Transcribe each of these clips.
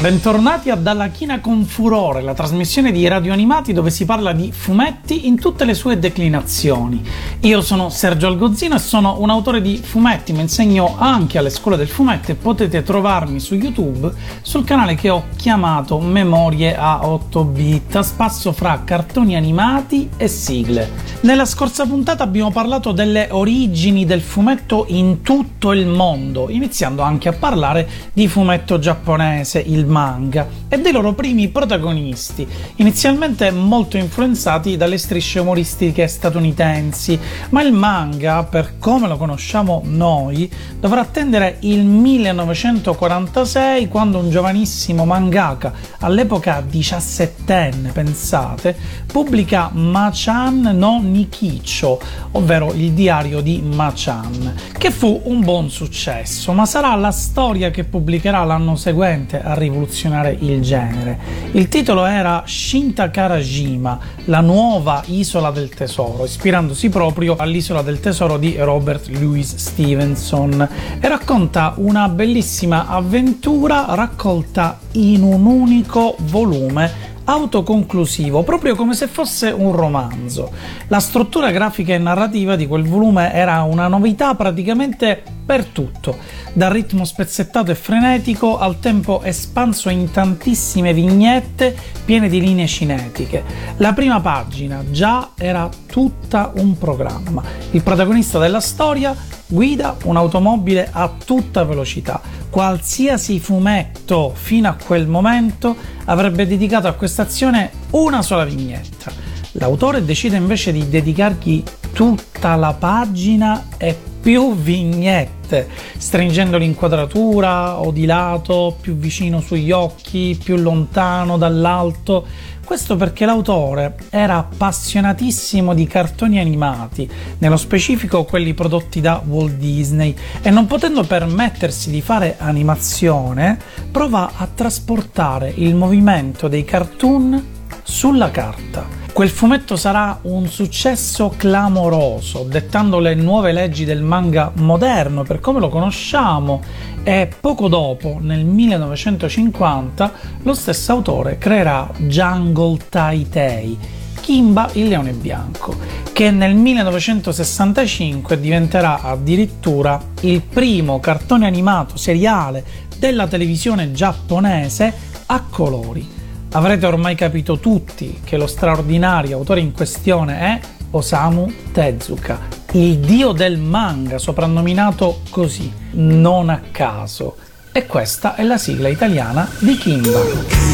Bentornati a Dalla China con Furore, la trasmissione di radio animati dove si parla di fumetti in tutte le sue declinazioni. Io sono Sergio Algozzino e sono un autore di fumetti, mi insegno anche alle scuole del fumetto e potete trovarmi su YouTube sul canale che ho chiamato Memorie a 8 bit, a spasso fra cartoni animati e sigle. Nella scorsa puntata abbiamo parlato delle origini del fumetto in tutto il mondo, iniziando anche a parlare di fumetto giapponese, il manga e dei loro primi protagonisti, inizialmente molto influenzati dalle strisce umoristiche statunitensi, ma il manga, per come lo conosciamo noi, dovrà attendere il 1946 quando un giovanissimo mangaka, all'epoca diciassettenne, pensate, pubblica Machan no Nikicho, ovvero il diario di Machan, che fu un buon successo, ma sarà la storia che pubblicherà l'anno seguente a rivoluzionare rivoluzionare il genere. Il titolo era Shinta Karajima, la nuova isola del tesoro, ispirandosi proprio all'isola del tesoro di Robert Louis Stevenson e racconta una bellissima avventura raccolta in un unico volume autoconclusivo, proprio come se fosse un romanzo. La struttura grafica e narrativa di quel volume era una novità praticamente per tutto, dal ritmo spezzettato e frenetico al tempo espanso in tantissime vignette piene di linee cinetiche. La prima pagina già era tutta un programma. Il protagonista della storia guida un'automobile a tutta velocità. Qualsiasi fumetto fino a quel momento avrebbe dedicato a questa azione una sola vignetta. L'autore decide invece di dedicargli tutta la pagina e più vignette, stringendo l'inquadratura o di lato, più vicino sugli occhi, più lontano dall'alto. Questo perché l'autore era appassionatissimo di cartoni animati, nello specifico quelli prodotti da Walt Disney, e non potendo permettersi di fare animazione, prova a trasportare il movimento dei cartoon sulla carta. Quel fumetto sarà un successo clamoroso, dettando le nuove leggi del manga moderno per come lo conosciamo e poco dopo, nel 1950, lo stesso autore creerà Jungle Tai Tei, Kimba il leone bianco, che nel 1965 diventerà addirittura il primo cartone animato seriale della televisione giapponese a colori. Avrete ormai capito tutti che lo straordinario autore in questione è Osamu Tezuka, il dio del manga, soprannominato così, non a caso. E questa è la sigla italiana di Kimba.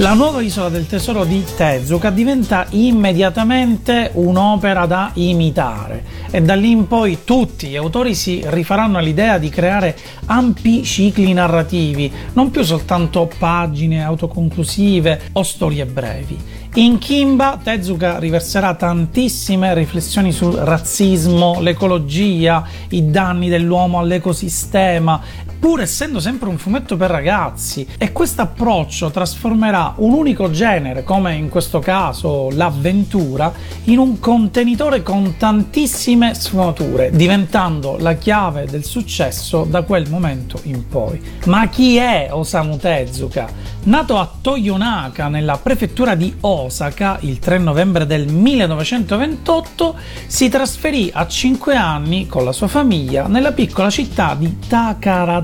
La nuova isola del tesoro di Tezuka diventa immediatamente un'opera da imitare e da lì in poi tutti gli autori si rifaranno all'idea di creare ampi cicli narrativi, non più soltanto pagine autoconclusive o storie brevi. In Kimba Tezuka riverserà tantissime riflessioni sul razzismo, l'ecologia, i danni dell'uomo all'ecosistema, pur essendo sempre un fumetto per ragazzi. E questo approccio trasformerà un unico genere, come in questo caso l'avventura, in un contenitore con tantissime sfumature, diventando la chiave del successo da quel momento in poi. Ma chi è Osamu Tezuka? Nato a Toyonaka, nella prefettura di Osaka, il 3 novembre del 1928, si trasferì a 5 anni con la sua famiglia nella piccola città di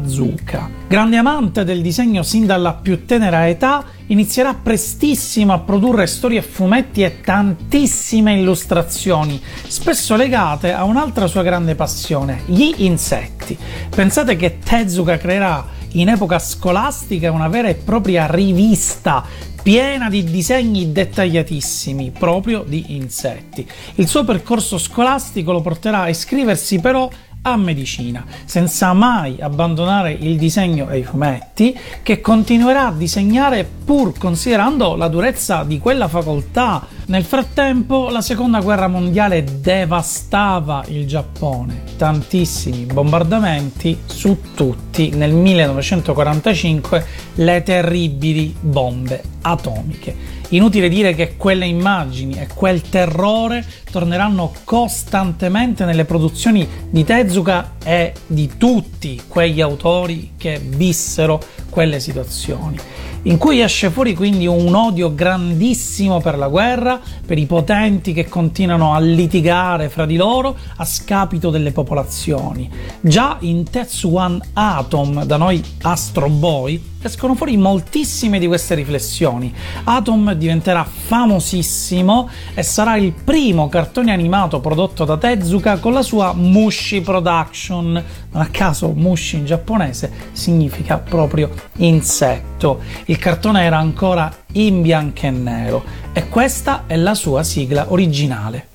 Takarazuka. Grande amante del disegno sin dalla più tenera età, inizierà prestissimo a produrre storie e fumetti e tantissime illustrazioni, spesso legate a un'altra sua grande passione, gli insetti. Pensate che Tezuka creerà in epoca scolastica una vera e propria rivista piena di disegni dettagliatissimi proprio di insetti. Il suo percorso scolastico lo porterà a iscriversi però a medicina, senza mai abbandonare il disegno e i fumetti, che continuerà a disegnare pur considerando la durezza di quella facoltà. Nel frattempo, la seconda guerra mondiale devastava il Giappone, tantissimi bombardamenti su tutti nel 1945 le terribili bombe atomiche. Inutile dire che quelle immagini e quel terrore torneranno costantemente nelle produzioni di Tezuka e di tutti quegli autori che vissero quelle situazioni, in cui esce fuori quindi un odio grandissimo per la guerra, per i potenti che continuano a litigare fra di loro a scapito delle popolazioni. Già in Tetsuan Atom, da noi Astro Boy, escono fuori moltissime di queste riflessioni. Atom diventerà famosissimo e sarà il primo cartone animato prodotto da Tezuka con la sua Mushi Production. Non a caso Mushi in giapponese significa proprio insetto. Il cartone era ancora in bianco e nero e questa è la sua sigla originale.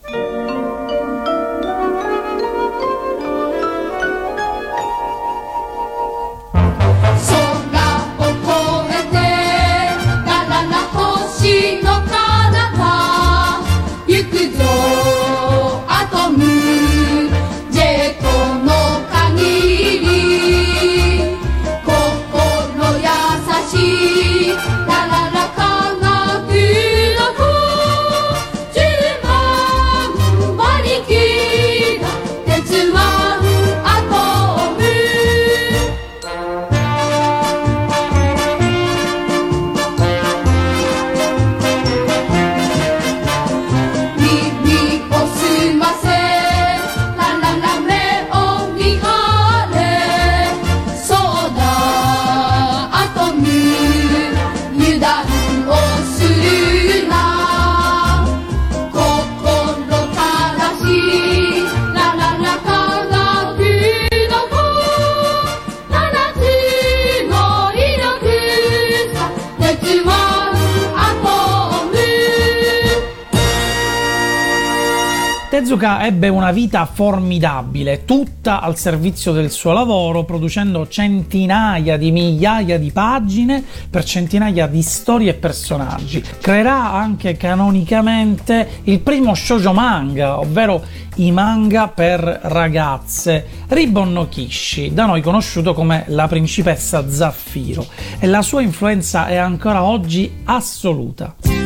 Tezuka ebbe una vita formidabile, tutta al servizio del suo lavoro, producendo centinaia di migliaia di pagine per centinaia di storie e personaggi. Creerà anche canonicamente il primo shoujo manga, ovvero i manga per ragazze, Ribbon no Kishi, da noi conosciuto come la principessa Zaffiro, e la sua influenza è ancora oggi assoluta.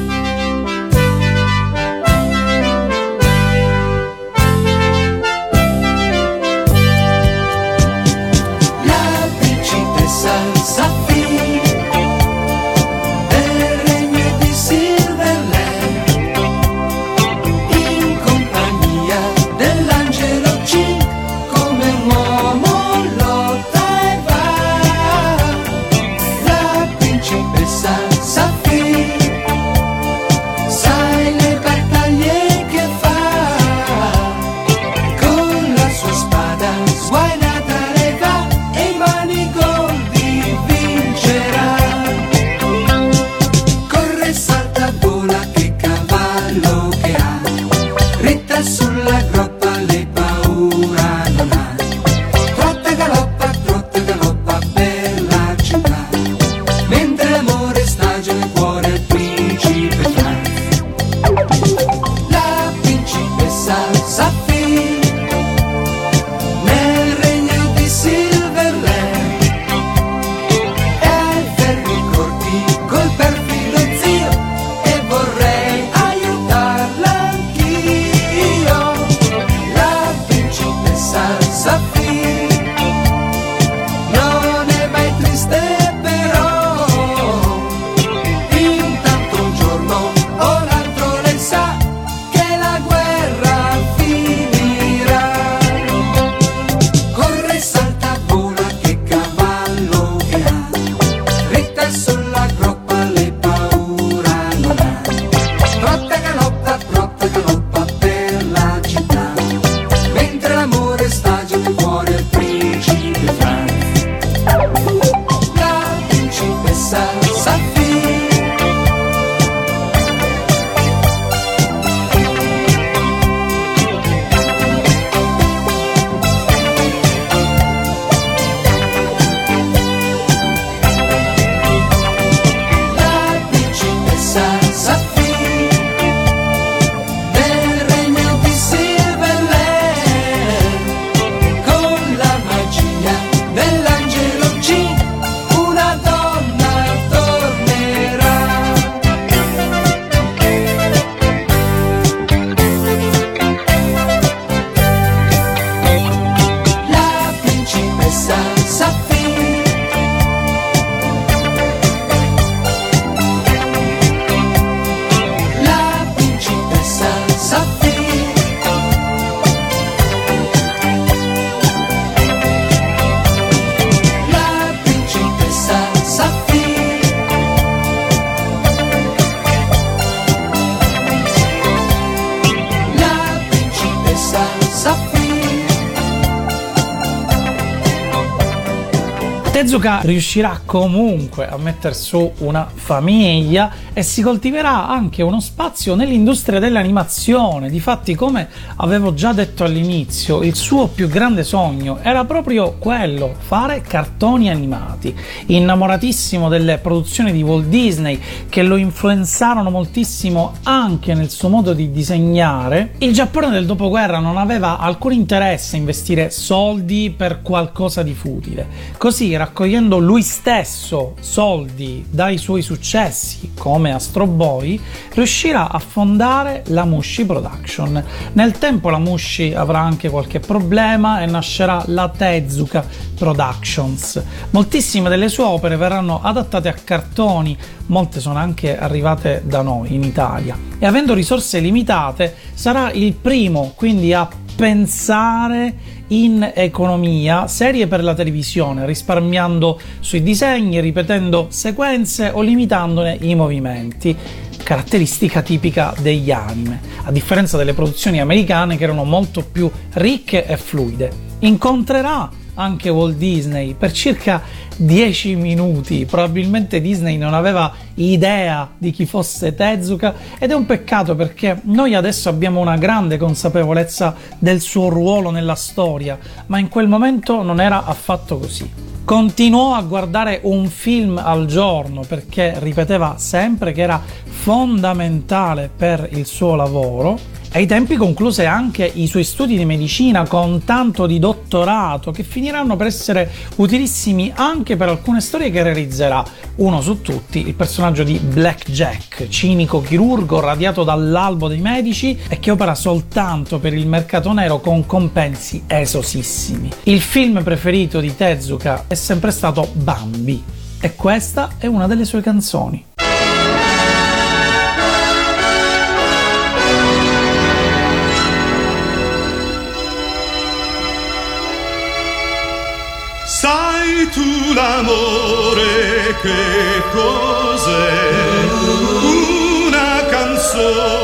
Tezuka riuscirà comunque a mettere su una famiglia e si coltiverà anche uno spazio nell'industria dell'animazione. Difatti, come avevo già detto all'inizio, il suo più grande sogno era proprio quello, fare cartoni animati. Innamoratissimo delle produzioni di Walt Disney che lo influenzarono moltissimo anche nel suo modo di disegnare, il Giappone del dopoguerra non aveva alcun interesse a investire soldi per qualcosa di futile. Così, raccogliendo lui stesso soldi dai suoi successi come Astro Boy, riuscirà a fondare la Mushi Production. Nel tempo la Mushi avrà anche qualche problema e nascerà la Tezuka Productions. Moltissime delle sue opere verranno adattate a cartoni, molte sono anche arrivate da noi in Italia. E avendo risorse limitate, sarà il primo quindi a pensare in economia serie per la televisione, risparmiando sui disegni, ripetendo sequenze o limitandone i movimenti caratteristica tipica degli anime, a differenza delle produzioni americane che erano molto più ricche e fluide. Incontrerà anche Walt Disney per circa 10 minuti. Probabilmente Disney non aveva idea di chi fosse Tezuka ed è un peccato perché noi adesso abbiamo una grande consapevolezza del suo ruolo nella storia, ma in quel momento non era affatto così. Continuò a guardare un film al giorno perché ripeteva sempre che era fondamentale per il suo lavoro ai tempi concluse anche i suoi studi di medicina con tanto di dottorato che finiranno per essere utilissimi anche per alcune storie che realizzerà. Uno su tutti, il personaggio di Black Jack, cinico chirurgo radiato dall'albo dei medici e che opera soltanto per il mercato nero con compensi esosissimi. Il film preferito di Tezuka è sempre stato Bambi e questa è una delle sue canzoni. Sai tu l'amore che cos'è? Una canzone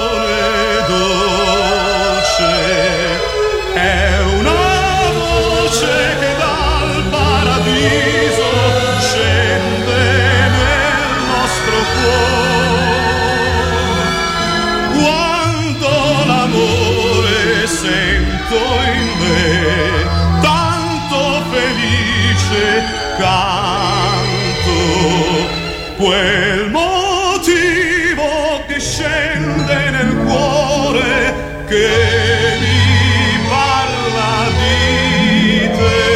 felice canto, quel motivo che scende nel cuore che mi parla di te.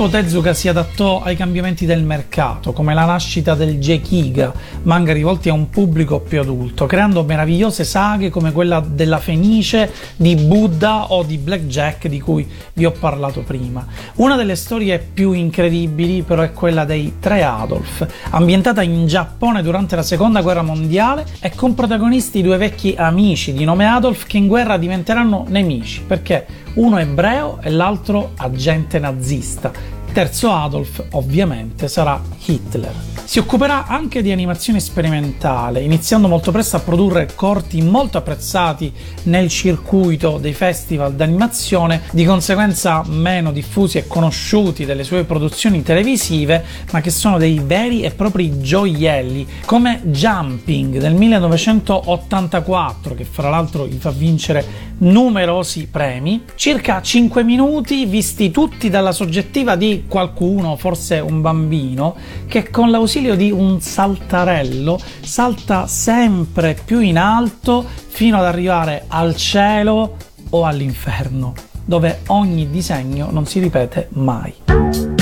Tempo Tezuka si adattò ai cambiamenti del mercato, come la nascita del Jekiga, manga rivolti a un pubblico più adulto, creando meravigliose saghe come quella della Fenice, di Buddha o di Blackjack di cui vi ho parlato prima. Una delle storie più incredibili però è quella dei tre Adolf, ambientata in Giappone durante la seconda guerra mondiale e con protagonisti due vecchi amici di nome Adolf che in guerra diventeranno nemici perché uno ebreo e l'altro agente nazista. Terzo Adolf, ovviamente, sarà Hitler. Si occuperà anche di animazione sperimentale, iniziando molto presto a produrre corti molto apprezzati nel circuito dei festival d'animazione, di conseguenza meno diffusi e conosciuti delle sue produzioni televisive, ma che sono dei veri e propri gioielli, come Jumping del 1984, che fra l'altro gli fa vincere numerosi premi, circa 5 minuti visti tutti dalla soggettiva di qualcuno, forse un bambino, che con l'ausilio di un saltarello salta sempre più in alto fino ad arrivare al cielo o all'inferno, dove ogni disegno non si ripete mai.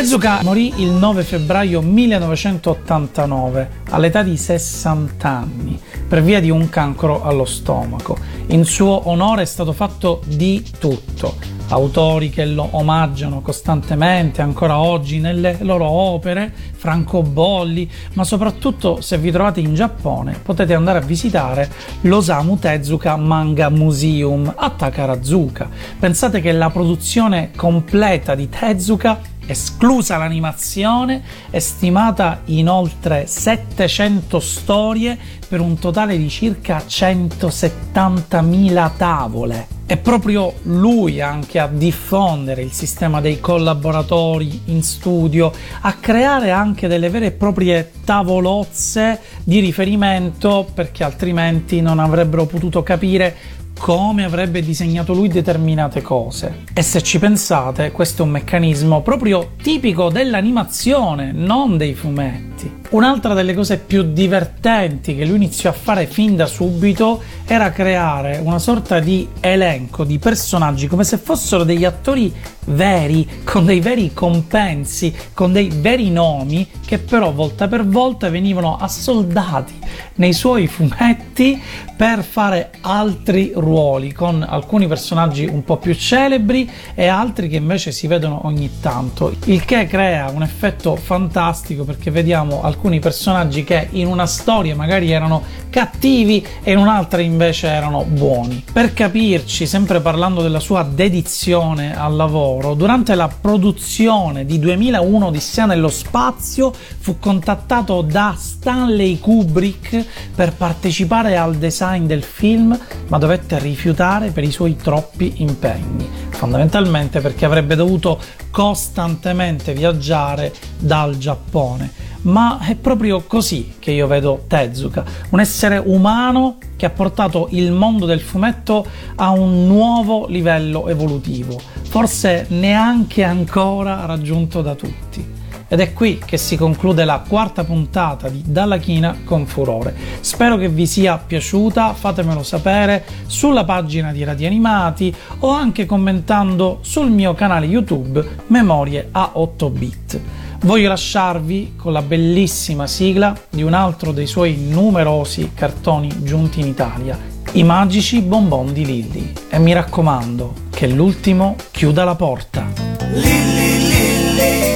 Tezuka morì il 9 febbraio 1989 all'età di 60 anni per via di un cancro allo stomaco. In suo onore è stato fatto di tutto. Autori che lo omaggiano costantemente ancora oggi nelle loro opere, francobolli, ma soprattutto se vi trovate in Giappone potete andare a visitare l'Osamu Tezuka Manga Museum a Takarazuka. Pensate che la produzione completa di Tezuka esclusa l'animazione, è stimata in oltre 700 storie per un totale di circa 170.000 tavole. È proprio lui anche a diffondere il sistema dei collaboratori in studio, a creare anche delle vere e proprie tavolozze di riferimento perché altrimenti non avrebbero potuto capire come avrebbe disegnato lui determinate cose. E se ci pensate, questo è un meccanismo proprio tipico dell'animazione, non dei fumetti. Un'altra delle cose più divertenti che lui iniziò a fare fin da subito era creare una sorta di elenco di personaggi come se fossero degli attori veri, con dei veri compensi, con dei veri nomi che però volta per volta venivano assoldati nei suoi fumetti per fare altri ruoli con alcuni personaggi un po' più celebri e altri che invece si vedono ogni tanto, il che crea un effetto fantastico perché vediamo alcuni personaggi che in una storia magari erano cattivi e in un'altra invece erano buoni. Per capirci, sempre parlando della sua dedizione al lavoro, durante la produzione di 2001 Odissea nello spazio fu contattato da Stanley Kubrick per partecipare al design del film, ma dovette rifiutare per i suoi troppi impegni, fondamentalmente perché avrebbe dovuto costantemente viaggiare dal Giappone. Ma è proprio così che io vedo Tezuka, un essere umano che ha portato il mondo del fumetto a un nuovo livello evolutivo, forse neanche ancora raggiunto da tutti. Ed è qui che si conclude la quarta puntata di Dalla China con Furore. Spero che vi sia piaciuta, fatemelo sapere sulla pagina di Radio Animati o anche commentando sul mio canale YouTube Memorie a 8 bit. Voglio lasciarvi con la bellissima sigla di un altro dei suoi numerosi cartoni giunti in Italia, i magici bonbon di Lilli. E mi raccomando che l'ultimo chiuda la porta. Lilli Lilli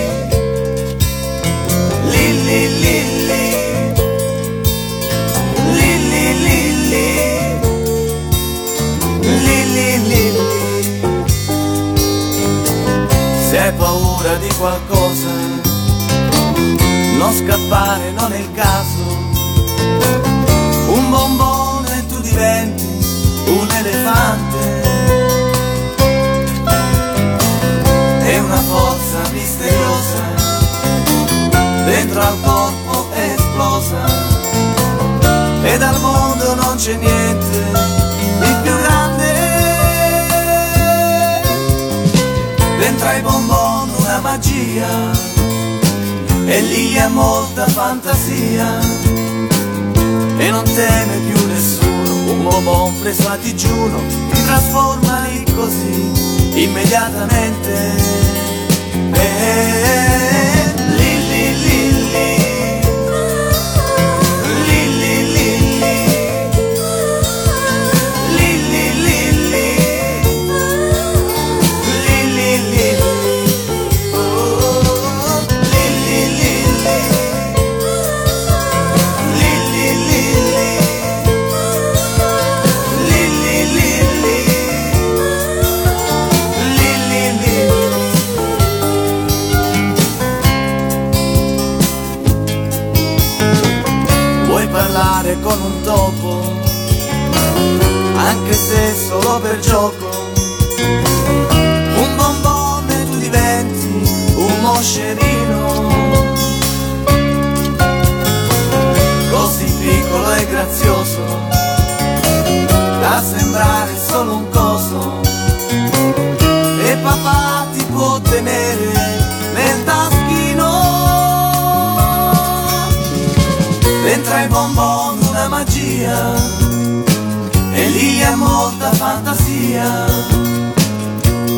Lilli Lilli Lilli Lilli Lilli Lilli Se hai paura di qualcosa Non scappare, non è il caso. Un bombone tu diventi un elefante. È una forza misteriosa dentro al corpo è esplosa. E dal mondo non c'è niente di più grande. Dentro ai bonbon una magia e lì ha molta fantasia. E non teme più nessuno. Un bonbon preso a digiuno ti trasforma lì così immediatamente. Eh, per gioco. Un bombone tu diventi un moscerino. Così piccolo e grazioso da sembrare solo un coso. E papà ti può tenere nel taschino. Dentro ai bonbon una magia lì ha molta fantasia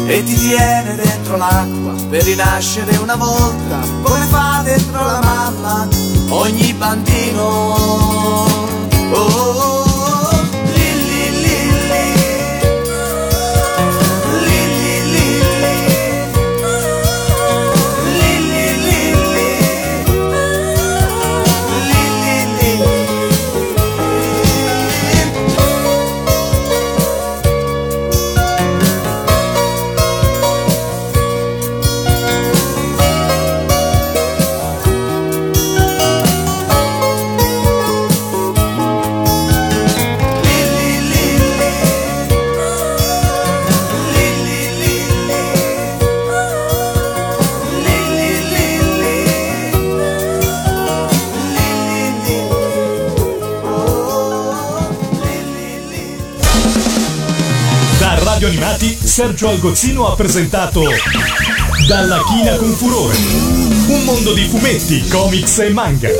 e ti tiene dentro l'acqua per rinascere una volta come fa dentro la mamma ogni bambino oh, oh, oh. Sergio Algozzino ha presentato Dalla china con furore. Un mondo di fumetti, comics e manga.